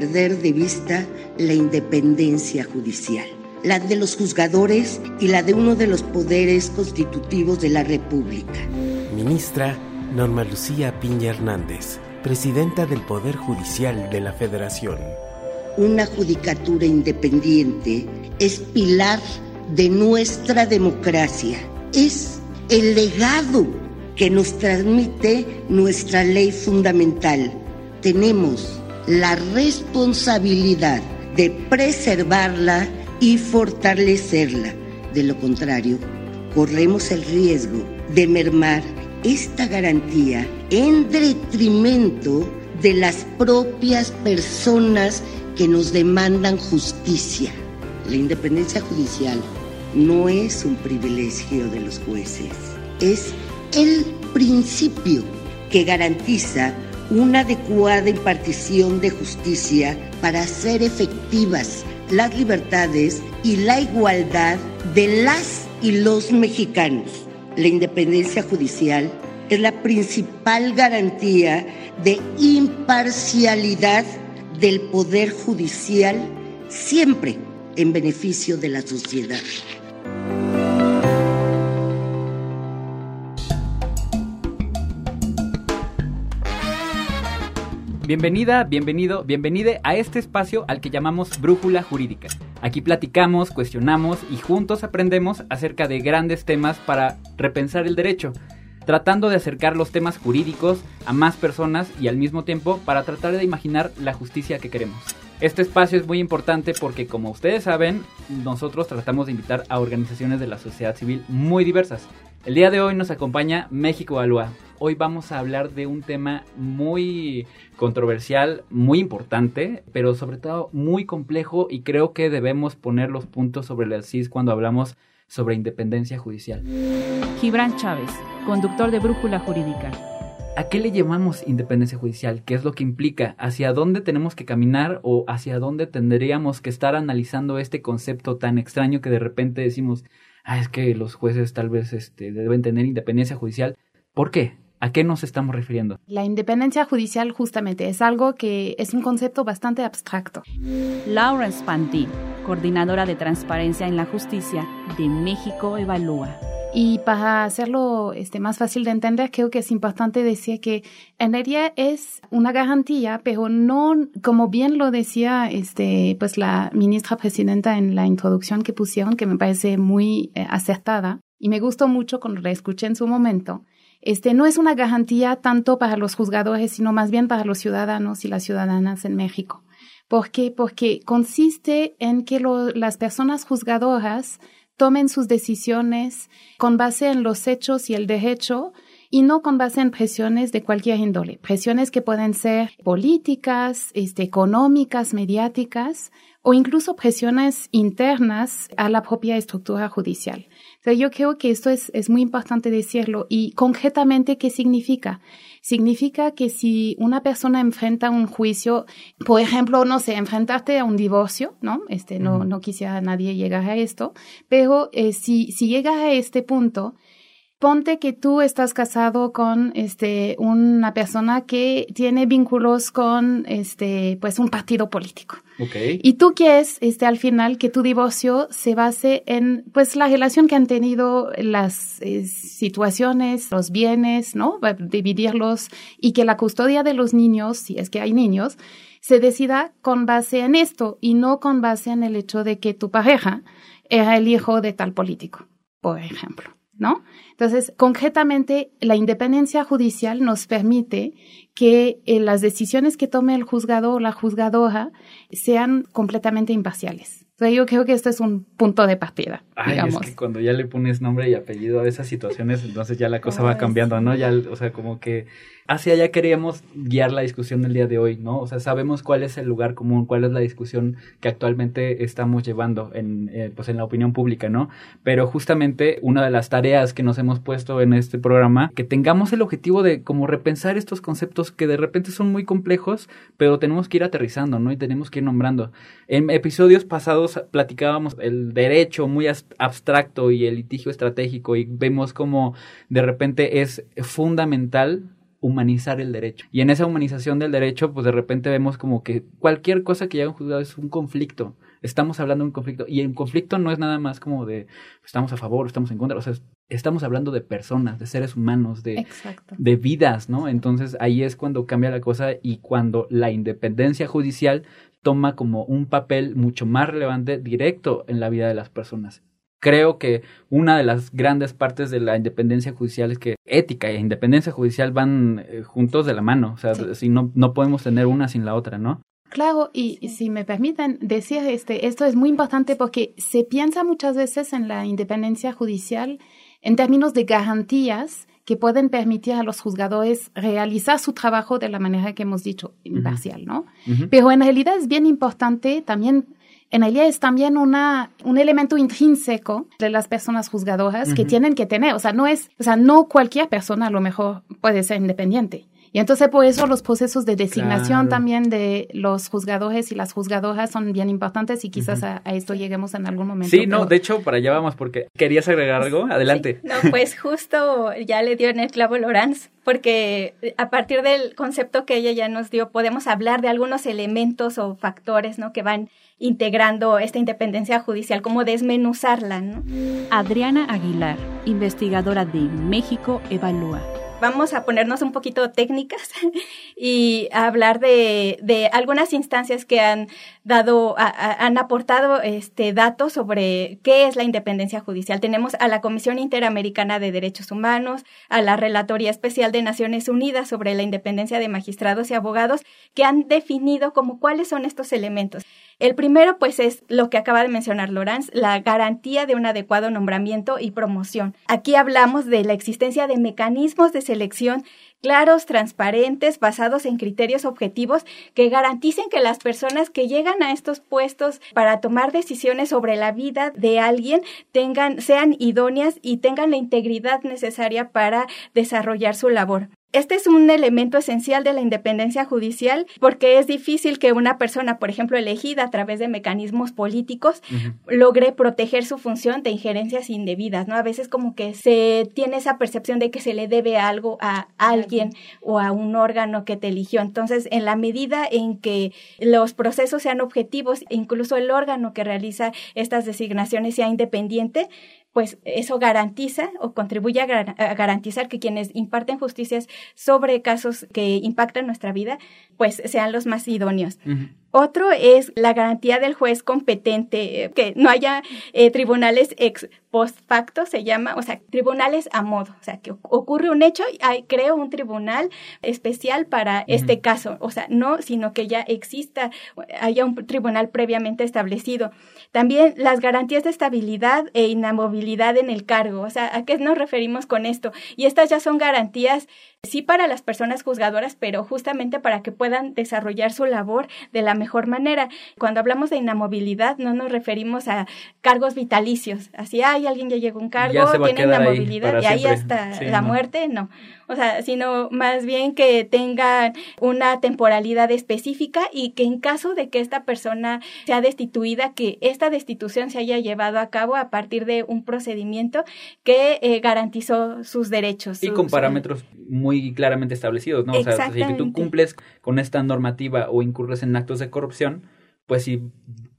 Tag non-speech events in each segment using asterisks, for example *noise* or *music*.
perder de vista la independencia judicial, la de los juzgadores y la de uno de los poderes constitutivos de la República. Ministra Norma Lucía Piña Hernández, presidenta del Poder Judicial de la Federación. Una judicatura independiente es pilar de nuestra democracia. Es el legado que nos transmite nuestra ley fundamental. Tenemos la responsabilidad de preservarla y fortalecerla. De lo contrario, corremos el riesgo de mermar esta garantía en detrimento de las propias personas que nos demandan justicia. La independencia judicial no es un privilegio de los jueces, es el principio que garantiza una adecuada impartición de justicia para hacer efectivas las libertades y la igualdad de las y los mexicanos. La independencia judicial es la principal garantía de imparcialidad del Poder Judicial, siempre en beneficio de la sociedad. Bienvenida, bienvenido, bienvenide a este espacio al que llamamos Brújula Jurídica. Aquí platicamos, cuestionamos y juntos aprendemos acerca de grandes temas para repensar el derecho, tratando de acercar los temas jurídicos a más personas y al mismo tiempo para tratar de imaginar la justicia que queremos. Este espacio es muy importante porque, como ustedes saben, nosotros tratamos de invitar a organizaciones de la sociedad civil muy diversas. El día de hoy nos acompaña México Alúa. Hoy vamos a hablar de un tema muy controversial, muy importante, pero sobre todo muy complejo y creo que debemos poner los puntos sobre las CIS cuando hablamos sobre independencia judicial. Gibran Chávez, conductor de Brújula Jurídica. ¿A qué le llamamos independencia judicial? ¿Qué es lo que implica? ¿Hacia dónde tenemos que caminar o hacia dónde tendríamos que estar analizando este concepto tan extraño que de repente decimos, ah, es que los jueces tal vez este, deben tener independencia judicial? ¿Por qué? ¿A qué nos estamos refiriendo? La independencia judicial justamente es algo que es un concepto bastante abstracto. Lawrence Panty, coordinadora de transparencia en la justicia de México Evalúa. Y para hacerlo este, más fácil de entender, creo que es importante decir que en realidad es una garantía, pero no, como bien lo decía este, pues la ministra presidenta en la introducción que pusieron, que me parece muy eh, acertada, y me gustó mucho cuando la escuché en su momento, este, no es una garantía tanto para los juzgadores, sino más bien para los ciudadanos y las ciudadanas en México. ¿Por qué? Porque consiste en que las personas juzgadoras tomen sus decisiones con base en los hechos y el derecho y no con base en presiones de cualquier índole, presiones que pueden ser políticas, este, económicas, mediáticas o incluso presiones internas a la propia estructura judicial. Entonces yo creo que esto es, es muy importante decirlo y concretamente qué significa. Significa que si una persona enfrenta un juicio, por ejemplo, no sé, enfrentarte a un divorcio, ¿no? Este, no, no quisiera nadie llegar a esto, pero eh, si, si llegas a este punto, Ponte que tú estás casado con este una persona que tiene vínculos con este pues un partido político. Okay. Y tú quieres este al final que tu divorcio se base en pues la relación que han tenido las eh, situaciones, los bienes, ¿no? Dividirlos y que la custodia de los niños, si es que hay niños, se decida con base en esto y no con base en el hecho de que tu pareja era el hijo de tal político, por ejemplo. ¿No? Entonces, concretamente, la independencia judicial nos permite que eh, las decisiones que tome el juzgado o la juzgadora sean completamente imparciales. O yo creo que este es un punto de partida. Ay, es que cuando ya le pones nombre y apellido a esas situaciones, entonces ya la cosa va cambiando, ¿no? Ya, o sea, como que hacia allá queríamos guiar la discusión del día de hoy, ¿no? O sea, sabemos cuál es el lugar común, cuál es la discusión que actualmente estamos llevando en, eh, pues en la opinión pública, ¿no? Pero justamente una de las tareas que nos hemos puesto en este programa, que tengamos el objetivo de como repensar estos conceptos que de repente son muy complejos, pero tenemos que ir aterrizando, ¿no? Y tenemos que ir nombrando. En episodios pasados platicábamos el derecho muy abstracto y el litigio estratégico y vemos como de repente es fundamental humanizar el derecho. Y en esa humanización del derecho, pues de repente vemos como que cualquier cosa que llega a un juzgado es un conflicto. Estamos hablando de un conflicto. Y el conflicto no es nada más como de estamos a favor, estamos en contra. O sea, estamos hablando de personas, de seres humanos, de, de vidas, ¿no? Entonces ahí es cuando cambia la cosa y cuando la independencia judicial toma como un papel mucho más relevante directo en la vida de las personas creo que una de las grandes partes de la independencia judicial es que ética e independencia judicial van eh, juntos de la mano. O sea, si no, no podemos tener una sin la otra, ¿no? Claro, y si me permiten decir, este, esto es muy importante porque se piensa muchas veces en la independencia judicial en términos de garantías que pueden permitir a los juzgadores realizar su trabajo de la manera que hemos dicho, imparcial, ¿no? Pero en realidad es bien importante también en realidad es también una, un elemento intrínseco de las personas juzgadoras que tienen que tener. O sea, no es, o sea, no cualquier persona a lo mejor puede ser independiente. Y entonces por eso los procesos de designación también de los juzgadores y las juzgadoras son bien importantes y quizás a, esto lleguemos en algún momento. Sí, no, de hecho para allá vamos porque querías agregar algo, adelante. No, pues justo ya le dio en el clavo Lorenz porque a partir del concepto que ella ya nos dio podemos hablar de algunos elementos o factores, ¿no? que van integrando esta independencia judicial, como desmenuzarla. ¿no? Adriana Aguilar, investigadora de México Evalúa vamos a ponernos un poquito técnicas *laughs* y a hablar de, algunas instancias que han dado, han aportado este, datos sobre qué es la independencia judicial. Tenemos a la Comisión Interamericana de Derechos Humanos, a la Relatoría Especial de Naciones Unidas sobre la independencia de magistrados y abogados, que han definido cuáles son estos elementos. El primero, pues, es lo que acaba de mencionar Lorenz, la garantía de un adecuado nombramiento y promoción. Aquí hablamos de la existencia de mecanismos de selección claros, transparentes, basados en criterios objetivos que garanticen que las personas que llegan a estos puestos para tomar decisiones sobre la vida de alguien tengan, sean idóneas y tengan la integridad necesaria para desarrollar su labor. Este es un elemento esencial de la independencia judicial porque es difícil que una persona, por ejemplo, elegida a través de mecanismos políticos, logre proteger su función de injerencias indebidas, ¿no? A veces como que se tiene esa percepción de que se le debe algo a alguien o a un órgano que te eligió. Entonces, en la medida en que los procesos sean objetivos, incluso el órgano que realiza estas designaciones sea independiente, pues eso garantiza o contribuye a, garantizar que quienes imparten justicias sobre casos que impactan nuestra vida, pues sean los más idóneos. Otro es la garantía del juez competente, eh, que no haya eh, tribunales ex post facto, se llama, o sea, tribunales a modo, o sea, que ocurre un hecho y hay, creo un tribunal especial para este caso, o sea, no, sino que ya exista, haya un tribunal previamente establecido. También las garantías de estabilidad e inamovilidad en el cargo, o sea, ¿a qué nos referimos con esto? Y estas ya son garantías sí para las personas juzgadoras, pero justamente para que puedan desarrollar su labor de la mejor manera. Cuando hablamos de inamovilidad, no nos referimos a cargos vitalicios, así, hay alguien ya llegó a un cargo, tiene inamovilidad y ahí hasta la muerte, no o sea, sino más bien que tengan una temporalidad específica y que en caso de que esta persona sea destituida, que esta destitución se haya llevado a cabo a partir de un procedimiento que eh, garantizó sus derechos. Y con parámetros muy claramente establecidos, ¿no? O sea, si tú cumples con esta normativa o incurres en actos de corrupción, pues si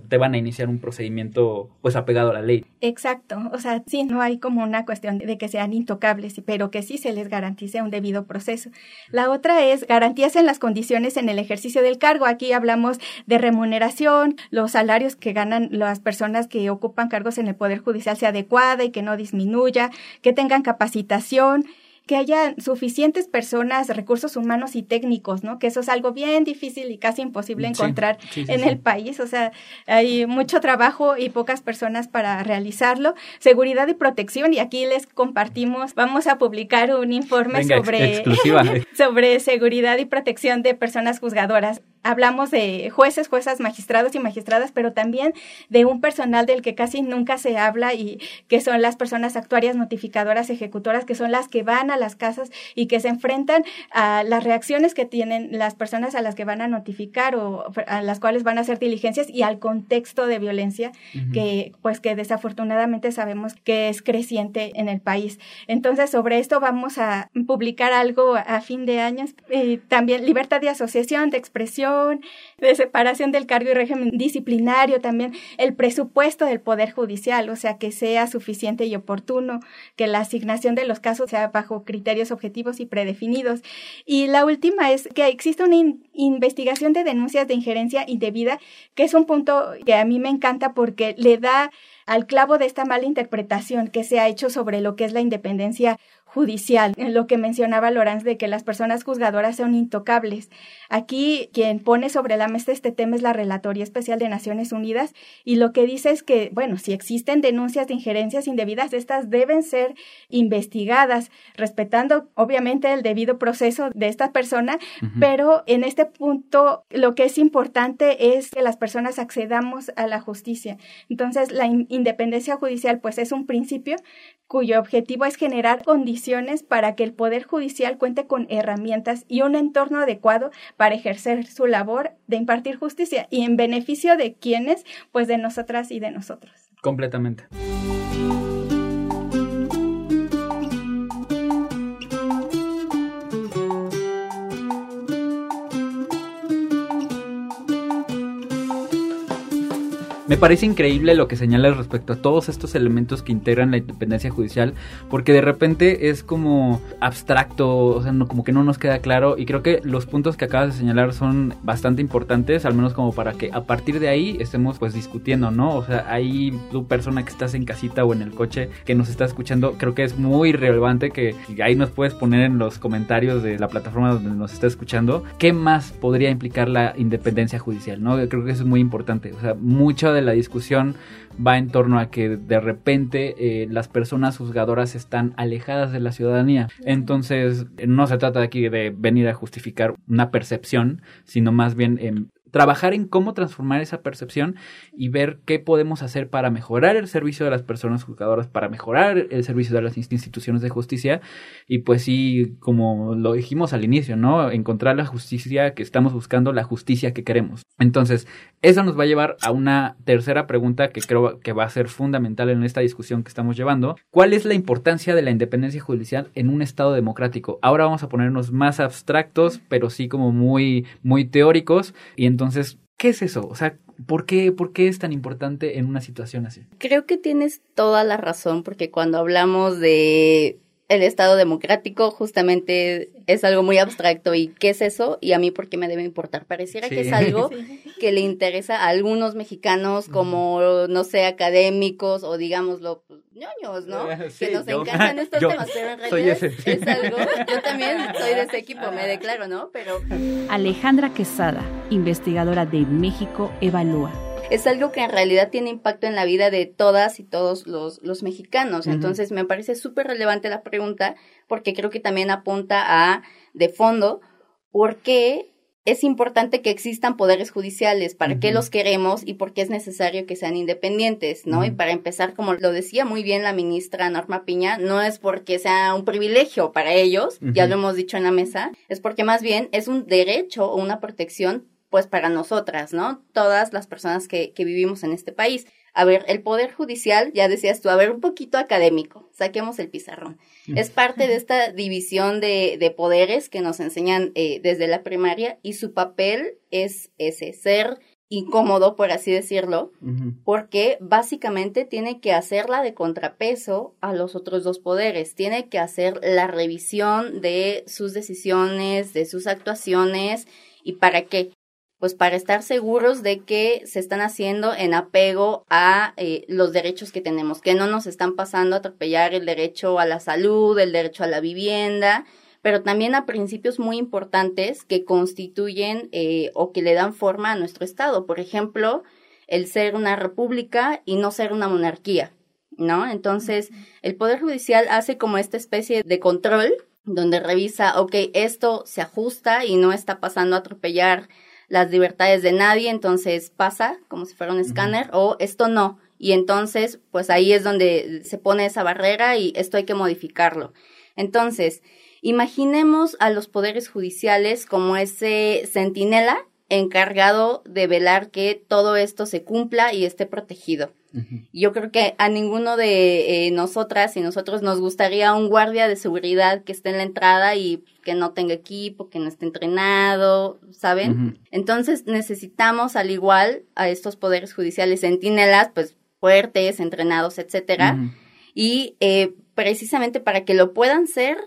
te van a iniciar un procedimiento pues apegado a la ley. Exacto, o sea, sí, no hay como una cuestión de que sean intocables, pero que sí se les garantice un debido proceso. La otra es garantías en las condiciones en el ejercicio del cargo. Aquí hablamos de remuneración, los salarios que ganan las personas que ocupan cargos en el Poder Judicial sea adecuada y que no disminuya, que tengan capacitación, que haya suficientes personas, recursos humanos y técnicos, ¿no? Que eso es algo bien difícil y casi imposible encontrar en el país. O sea, hay mucho trabajo y pocas personas para realizarlo. Seguridad y protección, y aquí les compartimos, vamos a publicar un informe sobre, *laughs* sobre seguridad y protección de personas juzgadoras hablamos de jueces, juezas, magistrados y magistradas, pero también de un personal del que casi nunca se habla y que son las personas actuarias, notificadoras, ejecutoras, que son las que van a las casas y que se enfrentan a las reacciones que tienen las personas a las que van a notificar o a las cuales van a hacer diligencias y al contexto de violencia que pues que desafortunadamente sabemos que es creciente en el país. Entonces, sobre esto vamos a publicar algo a fin de año, eh, también libertad de asociación, de expresión, de separación del cargo y régimen disciplinario, también el presupuesto del Poder Judicial, o sea, que sea suficiente y oportuno, que la asignación de los casos sea bajo criterios objetivos y predefinidos. Y la última es que existe una investigación de denuncias de injerencia indebida, que es un punto que a mí me encanta porque le da al clavo de esta mala interpretación que se ha hecho sobre lo que es la independencia judicial, lo que mencionaba Lorenz de que las personas juzgadoras son intocables. Aquí quien pone sobre la mesa este tema es la Relatoría Especial de Naciones Unidas y lo que dice es que, bueno, si existen denuncias de injerencias indebidas, estas deben ser investigadas, respetando obviamente el debido proceso de esta persona, pero en este punto lo que es importante es que las personas accedamos a la justicia. Entonces, la independencia judicial pues es un principio cuyo objetivo es generar condiciones para que el Poder Judicial cuente con herramientas y un entorno adecuado para ejercer su labor de impartir justicia y en beneficio de quienes, pues de nosotras y de nosotros. Completamente. Me parece increíble lo que señalas respecto a todos estos elementos que integran la independencia judicial, porque de repente es como abstracto, o sea, no, como que no nos queda claro, y creo que los puntos que acabas de señalar son bastante importantes, al menos como para que a partir de ahí estemos pues discutiendo, ¿no? O sea, ahí tu persona que estás en casita o en el coche que nos está escuchando, creo que es muy relevante que, ahí nos puedes poner en los comentarios de la plataforma donde nos está escuchando, ¿qué más podría implicar la independencia judicial, ¿no? Creo que eso es muy importante, o sea, mucho de la discusión va en torno a que de repente eh, las personas juzgadoras están alejadas de la ciudadanía. Entonces, no se trata aquí de venir a justificar una percepción, sino más bien en trabajar en cómo transformar esa percepción y ver qué podemos hacer para mejorar el servicio de las personas juzgadoras, para mejorar el servicio de las instituciones de justicia y pues sí, como lo dijimos al inicio, ¿no? Encontrar la justicia que estamos buscando, la justicia que queremos. Entonces, eso nos va a llevar a una tercera pregunta que creo que va a ser fundamental en esta discusión que estamos llevando. ¿Cuál es la importancia de la independencia judicial en un Estado democrático? Ahora vamos a ponernos más abstractos, pero sí como muy, muy teóricos y entonces, ¿qué es eso? O sea, ¿por qué, ¿por qué es tan importante en una situación así? Creo que tienes toda la razón, porque cuando hablamos de el Estado democrático justamente es algo muy abstracto y qué es eso y a mí por qué me debe importar. Pareciera que es algo *laughs* que le interesa a algunos mexicanos como, no sé, académicos o digámoslo, pues, ñoños, ¿no? que nos encantan estos *laughs* temas, pero en realidad es, algo, yo también soy de ese *laughs* equipo, me declaro, ¿no? Pero... Alejandra Quesada, investigadora de México Evalúa es algo que en realidad tiene impacto en la vida de todas y todos los, los mexicanos. Entonces me parece súper relevante la pregunta porque creo que también apunta a, de fondo, por qué es importante que existan poderes judiciales, para qué los queremos y por qué es necesario que sean independientes, ¿no? Y para empezar, como lo decía muy bien la ministra Norma Piña, no es porque sea un privilegio para ellos, ya lo hemos dicho en la mesa, es porque más bien es un derecho o una protección pues para nosotras, ¿no? Todas las personas que, que vivimos en este país. A ver, el Poder Judicial, ya decías tú, a ver, un poquito académico, saquemos el pizarrón. Es parte de esta división de, de poderes que nos enseñan eh, desde la primaria y su papel es ese, ser incómodo, por así decirlo, porque básicamente tiene que hacerla de contrapeso a los otros dos poderes, tiene que hacer la revisión de sus decisiones, de sus actuaciones y para qué pues para estar seguros de que se están haciendo en apego a eh, los derechos que tenemos, que no nos están pasando a atropellar el derecho a la salud, el derecho a la vivienda, pero también a principios muy importantes que constituyen eh, o que le dan forma a nuestro Estado. Por ejemplo, el ser una república y no ser una monarquía, ¿no? Entonces, el Poder Judicial hace como esta especie de control donde revisa, ok, esto se ajusta y no está pasando a atropellar las libertades de nadie, entonces pasa como si fuera un escáner, o esto no. Y entonces, pues ahí es donde se pone esa barrera y esto hay que modificarlo. Entonces, imaginemos a los poderes judiciales como ese centinela encargado de velar que todo esto se cumpla y esté protegido. Yo creo que a ninguno de eh, nosotras y nosotros nos gustaría un guardia de seguridad que esté en la entrada y que no tenga equipo, que no esté entrenado, ¿saben? Entonces necesitamos al igual a estos poderes judiciales centinelas, pues fuertes, entrenados, etcétera, y eh, precisamente para que lo puedan ser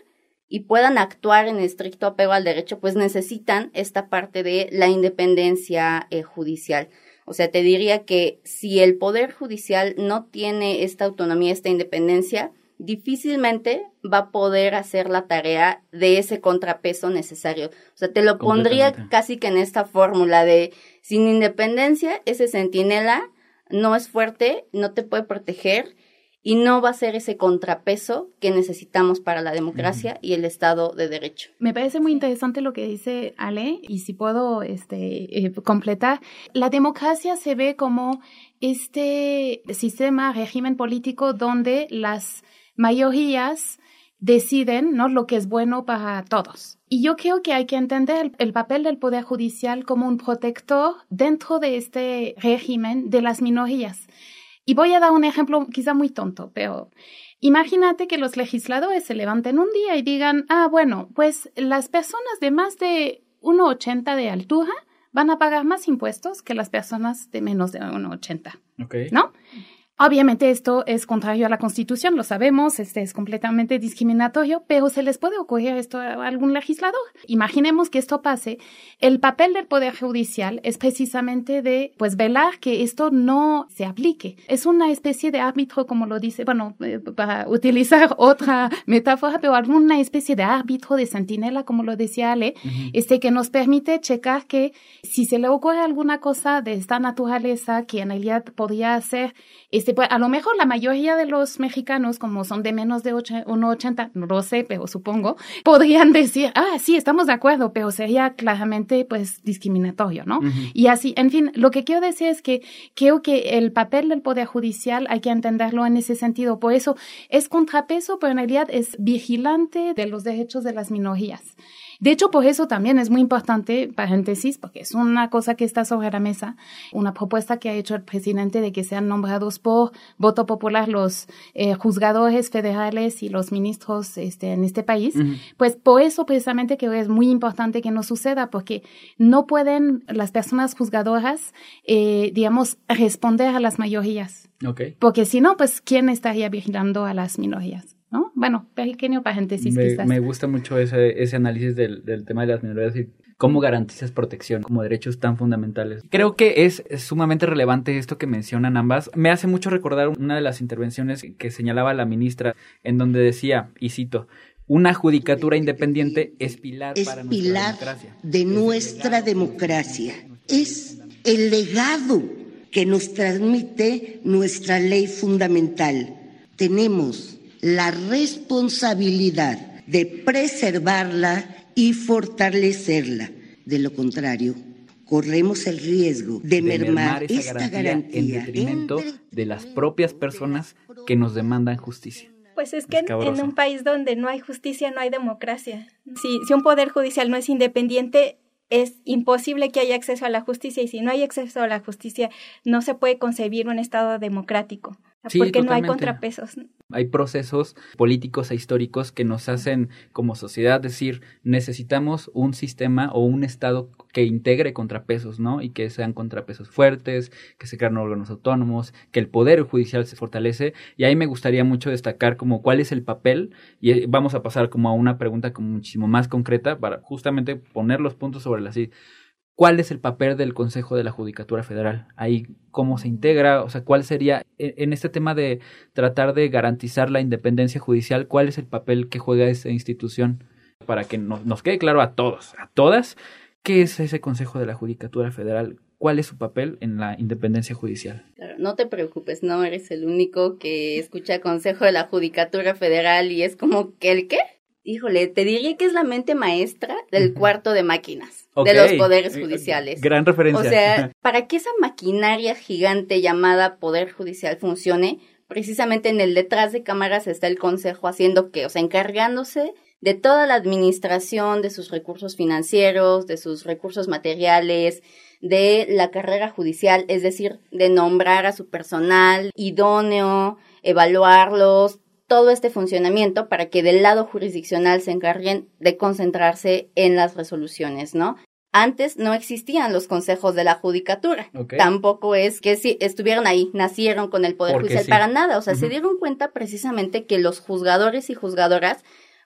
y puedan actuar en estricto apego al derecho, pues necesitan esta parte de la independencia eh, judicial. O sea, te diría que si el Poder Judicial no tiene esta autonomía, esta independencia, difícilmente va a poder hacer la tarea de ese contrapeso necesario. O sea, te lo pondría casi que en esta fórmula de sin independencia, ese centinela no es fuerte, no te puede proteger y no va a ser ese contrapeso que necesitamos para la democracia y el Estado de Derecho. Me parece muy interesante lo que dice Ale y si puedo este, eh, completar, la democracia se ve como este sistema, régimen político donde las mayorías deciden ¿no? lo que es bueno para todos. Y yo creo que hay que entender el, papel del Poder Judicial como un protector dentro de este régimen de las minorías. Y voy a dar un ejemplo quizá muy tonto, pero imagínate que los legisladores se levanten un día y digan, ah, bueno, pues las personas de más de 1,80 de altura van a pagar más impuestos que las personas de menos de 1,80. Okay. ¿No? Obviamente esto es contrario a la Constitución, lo sabemos, este es completamente discriminatorio, pero se les puede ocurrir esto a algún legislador. Imaginemos que esto pase. El papel del Poder Judicial es precisamente de, pues, velar que esto no se aplique. Es una especie de árbitro, como lo dice, bueno, eh, para utilizar *laughs* otra metáfora, pero alguna especie de árbitro de centinela, como lo decía Ale, este que nos permite checar que si se le ocurre alguna cosa de esta naturaleza que en realidad podría ser este, pues, a lo mejor la mayoría de los mexicanos, como son de menos de 1,80, no lo sé, pero supongo, podrían decir, ah, sí, estamos de acuerdo, pero sería claramente, pues, discriminatorio, ¿no? Y así, en fin, lo que quiero decir es que creo que el papel del Poder Judicial hay que entenderlo en ese sentido. Por eso es contrapeso, pero en realidad es vigilante de los derechos de las minorías. De hecho, por eso también es muy importante, paréntesis, porque es una cosa que está sobre la mesa, una propuesta que ha hecho el presidente de que sean nombrados por voto popular los eh, juzgadores federales y los ministros este, en este país. Pues por eso precisamente que es muy importante que no suceda, porque no pueden las personas juzgadoras, eh, digamos, responder a las mayorías. Okay. Porque si no, pues, ¿quién estaría vigilando a las minorías? ¿No? Bueno, pequeño paréntesis me, quizás. Me gusta mucho ese, ese análisis del, del tema de las minorías y cómo garantizas protección como derechos tan fundamentales. Creo que es, sumamente relevante esto que mencionan ambas. Me hace mucho recordar una de las intervenciones que señalaba la ministra en donde decía, y cito, una judicatura independiente es pilar para nuestra democracia. de nuestra democracia. Es el legado que nos transmite nuestra ley fundamental. Tenemos la responsabilidad de preservarla y fortalecerla. De lo contrario, corremos el riesgo de, mermar, esta garantía, en detrimento de las propias personas que nos demandan justicia. Pues es que en, un país donde no hay justicia no hay democracia. Si, si un poder judicial no es independiente, es imposible que haya acceso a la justicia y si no hay acceso a la justicia no se puede concebir un Estado democrático porque no hay contrapesos. Hay procesos políticos e históricos que nos hacen como sociedad decir necesitamos un sistema o un Estado que integre contrapesos, ¿no? Y que sean contrapesos fuertes, que se crean órganos autónomos, que el poder judicial se fortalece. Y ahí me gustaría mucho destacar como cuál es el papel, y eh, vamos a pasar como a una pregunta como muchísimo más concreta para justamente poner los puntos sobre la silla cuál es el papel del Consejo de la Judicatura Federal, ahí cómo se integra, o sea, cuál sería, e, en este tema de tratar de garantizar la independencia judicial, cuál es el papel que juega esa institución para que nos, quede claro a todos, a todas, qué es ese Consejo de la Judicatura Federal, cuál es su papel en la independencia judicial. no te preocupes, no eres el único que escucha Consejo de la Judicatura Federal y es como que el qué. Híjole, te diría que es la mente maestra del cuarto de máquinas de los poderes judiciales. Gran referencia. O sea, *laughs* para que esa maquinaria gigante llamada Poder Judicial funcione, precisamente en el detrás de cámaras está el Consejo haciendo que, o sea, encargándose de toda la administración, de sus recursos financieros, de sus recursos materiales, de la carrera judicial, es decir, de nombrar a su personal idóneo, evaluarlos, todo este funcionamiento para que del lado jurisdiccional se encarguen de concentrarse en las resoluciones, ¿no? Antes no existían los consejos de la judicatura. Tampoco es que si estuvieron ahí, nacieron con el Poder Judicial para nada. O sea, se dieron cuenta precisamente que los juzgadores y juzgadoras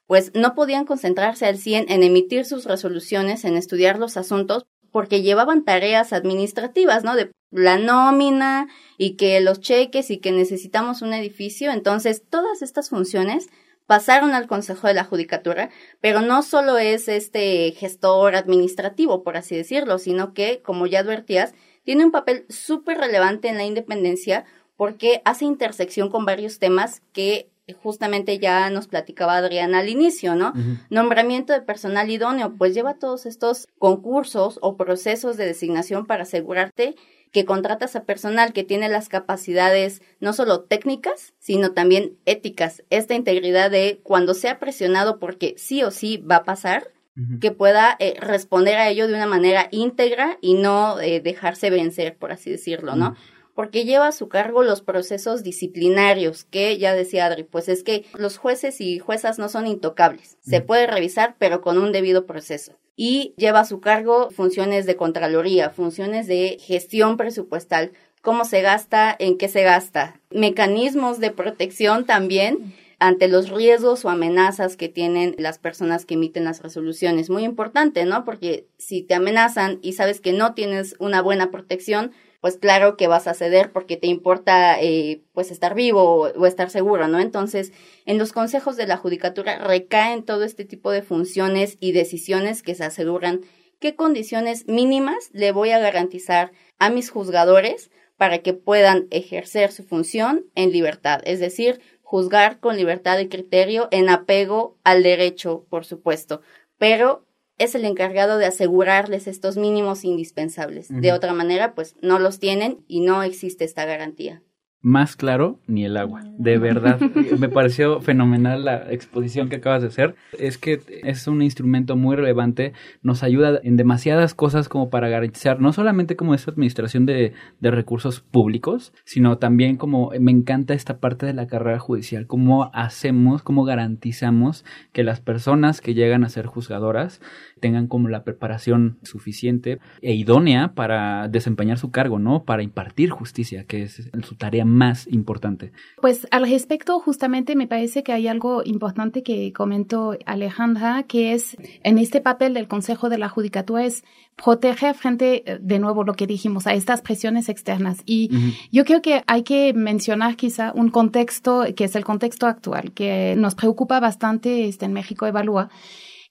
pues no podían concentrarse al 100 en emitir sus resoluciones, en estudiar los asuntos, porque llevaban tareas administrativas, ¿no? De la nómina y que los cheques y que necesitamos un edificio. Entonces, todas estas funciones pasaron al Consejo de la Judicatura, pero no solo es este gestor administrativo, por así decirlo, sino que, como ya advertías, tiene un papel súper relevante en la independencia porque hace intersección con varios temas que justamente ya nos platicaba Adriana al inicio, ¿no? Nombramiento de personal idóneo, pues lleva todos estos concursos o procesos de designación para asegurarte que contratas a personal que tiene las capacidades no solo técnicas, sino también éticas. Esta integridad de cuando sea presionado porque sí o sí va a pasar, que pueda eh, responder a ello de una manera íntegra y no eh, dejarse vencer, por así decirlo, ¿no? Porque lleva a su cargo los procesos disciplinarios, que ya decía Adri, pues es que los jueces y juezas no son intocables. Se puede revisar, pero con un debido proceso. Y lleva a su cargo funciones de Contraloría, funciones de gestión presupuestal, cómo se gasta, en qué se gasta, mecanismos de protección también ante los riesgos o amenazas que tienen las personas que emiten las resoluciones. Muy importante, ¿no? Porque si te amenazan y sabes que no tienes una buena protección, pues claro que vas a ceder porque te importa eh, pues estar vivo o, estar seguro, ¿no? Entonces, en los consejos de la judicatura recaen todo este tipo de funciones y decisiones que se aseguran qué condiciones mínimas le voy a garantizar a mis juzgadores para que puedan ejercer su función en libertad, es decir, juzgar con libertad de criterio en apego al derecho, por supuesto, pero es el encargado de asegurarles estos mínimos indispensables. De otra manera, pues no los tienen y no existe esta garantía más claro ni el agua. De verdad, *laughs* me pareció fenomenal la exposición que acabas de hacer. Es que es un instrumento muy relevante, nos ayuda en demasiadas cosas como para garantizar no solamente como esta administración de, de recursos públicos, sino también como me encanta esta parte de la carrera judicial, cómo hacemos, cómo garantizamos que las personas que llegan a ser juzgadoras tengan como la preparación suficiente e idónea para desempeñar su cargo, ¿no? Para impartir justicia, que es su tarea más importante. Pues al respecto, justamente me parece que hay algo importante que comentó Alejandra, que es en este papel del Consejo de la Judicatura es proteger frente, eh, de nuevo, lo que dijimos, a estas presiones externas. Y yo creo que hay que mencionar quizá un contexto que es el contexto actual, que nos preocupa bastante este, en México Evalúa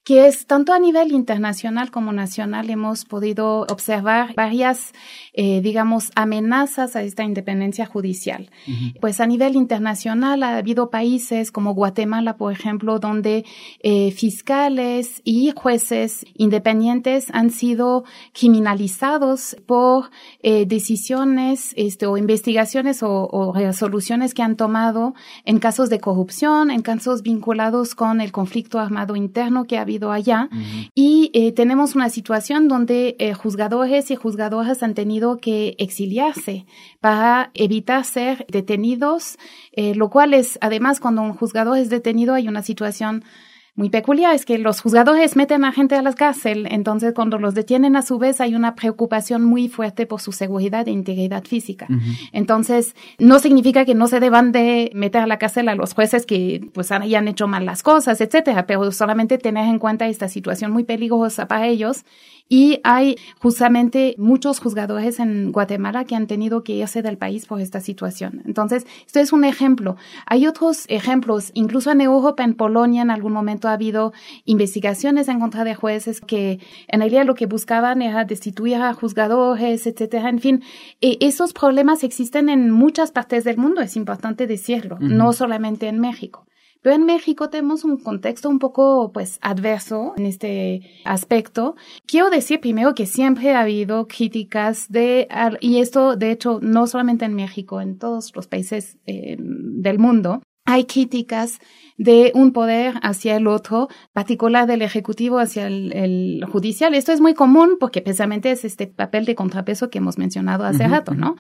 que es tanto a nivel internacional como nacional hemos podido observar varias, eh, digamos, amenazas a esta independencia judicial. Pues a nivel internacional ha habido países como Guatemala, por ejemplo, donde eh, fiscales y jueces independientes han sido criminalizados por eh, decisiones este, o investigaciones o, o resoluciones que han tomado en casos de corrupción, en casos vinculados con el conflicto armado interno que ha habido allá. Y eh, tenemos una situación donde eh, juzgadores y juzgadoras han tenido que exiliarse para evitar ser detenidos, eh, lo cual es, además, cuando un juzgador es detenido hay una situación muy peculiar es que los juzgadores meten a gente a la cárcel, entonces cuando los detienen a su vez hay una preocupación muy fuerte por su seguridad e integridad física. Entonces, no significa que no se deban de meter a la cárcel a los jueces que pues hayan hecho mal las cosas, etcétera, pero solamente tener en cuenta esta situación muy peligrosa para ellos y hay justamente muchos juzgadores en Guatemala que han tenido que irse del país por esta situación. Entonces, esto es un ejemplo. Hay otros ejemplos, incluso en Europa, en Polonia, en algún momento ha habido investigaciones en contra de jueces que en realidad lo que buscaban era destituir a juzgadores, etcétera. En fin, e esos problemas existen en muchas partes del mundo, es importante decirlo, no solamente en México. Pero en México tenemos un contexto un poco, pues, adverso en este aspecto. Quiero decir primero que siempre ha habido críticas de, y esto, de hecho, no solamente en México, en todos los países eh, del mundo, hay críticas de un poder hacia el otro, particular del Ejecutivo hacia el, Judicial. Esto es muy común porque precisamente es este papel de contrapeso que hemos mencionado hace rato, ¿no?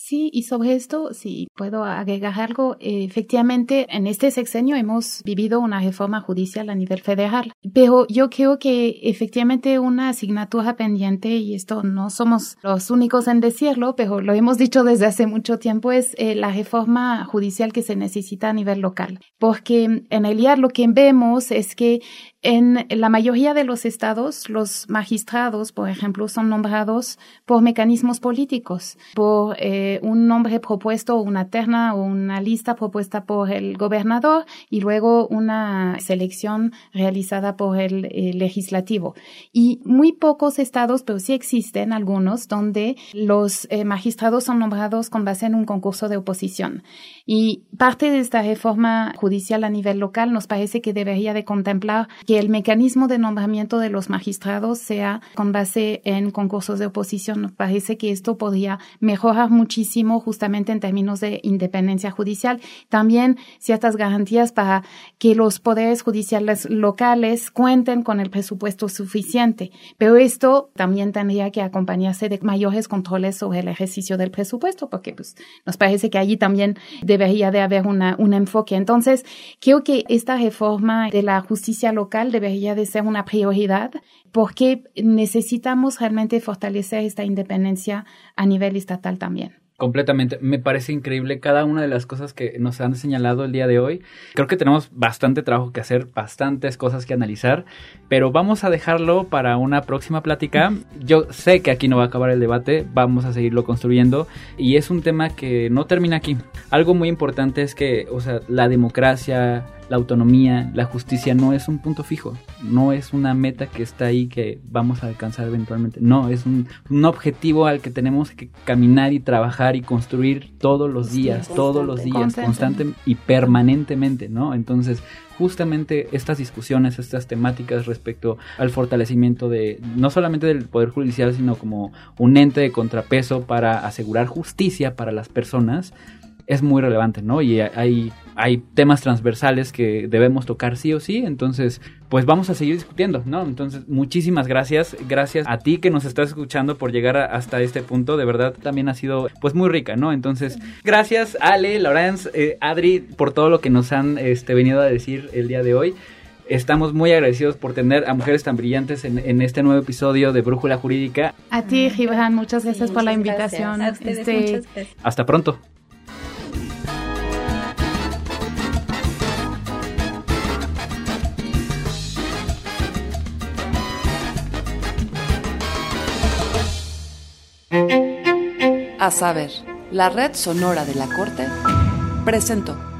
Sí, y sobre esto, si puedo agregar algo, efectivamente, en este sexenio hemos vivido una reforma judicial a nivel federal, pero yo creo que efectivamente una asignatura pendiente, y esto no somos los únicos en decirlo, pero lo hemos dicho desde hace mucho tiempo, es eh, la reforma judicial que se necesita a nivel local, porque en realidad lo que vemos es que en la mayoría de los estados, los magistrados, por ejemplo, son nombrados por mecanismos políticos, por eh, un nombre propuesto, una terna o una lista propuesta por el gobernador y luego una selección realizada por el, legislativo. Y muy pocos estados, pero sí existen algunos, donde los eh, magistrados son nombrados con base en un concurso de oposición. Y parte de esta reforma judicial a nivel local nos parece que debería de contemplar que el mecanismo de nombramiento de los magistrados sea con base en concursos de oposición. Nos parece que esto podría mejorar muchísimo justamente en términos de independencia judicial. También ciertas garantías para que los poderes judiciales locales cuenten con el presupuesto suficiente. Pero esto también tendría que acompañarse de mayores controles sobre el ejercicio del presupuesto, porque pues, nos parece que allí también debería de haber una, un enfoque. Entonces, creo que esta reforma de la justicia local debería de ser una prioridad porque necesitamos realmente fortalecer esta independencia a nivel estatal también. Completamente. Me parece increíble cada una de las cosas que nos han señalado el día de hoy. Creo que tenemos bastante trabajo que hacer, bastantes cosas que analizar, pero vamos a dejarlo para una próxima plática. Yo sé que aquí no va a acabar el debate, vamos a seguirlo construyendo y es un tema que no termina aquí. Algo muy importante es que, o sea, la democracia, la autonomía, la justicia no es un punto fijo, no es una meta que está ahí que vamos a alcanzar eventualmente, no, es un, objetivo al que tenemos que caminar y trabajar y construir todos los días, todos los días, constante y permanentemente, ¿no? Entonces, justamente estas discusiones, estas temáticas respecto al fortalecimiento de no solamente del Poder Judicial, sino como un ente de contrapeso para asegurar justicia para las personas, es muy relevante, ¿no? Y hay, hay temas transversales que debemos tocar sí o sí, entonces pues vamos a seguir discutiendo, ¿no? Entonces muchísimas gracias, gracias a ti que nos estás escuchando por llegar hasta este punto, de verdad también ha sido pues muy rica, ¿no? Entonces gracias Ale, Laurence, eh, Adri por todo lo que nos han este, venido a decir el día de hoy. Estamos muy agradecidos por tener a mujeres tan brillantes en, este nuevo episodio de Brújula Jurídica. A ti, Gibran, muchas gracias por la invitación. Este, hasta pronto. A saber, la red sonora de la Corte presentó.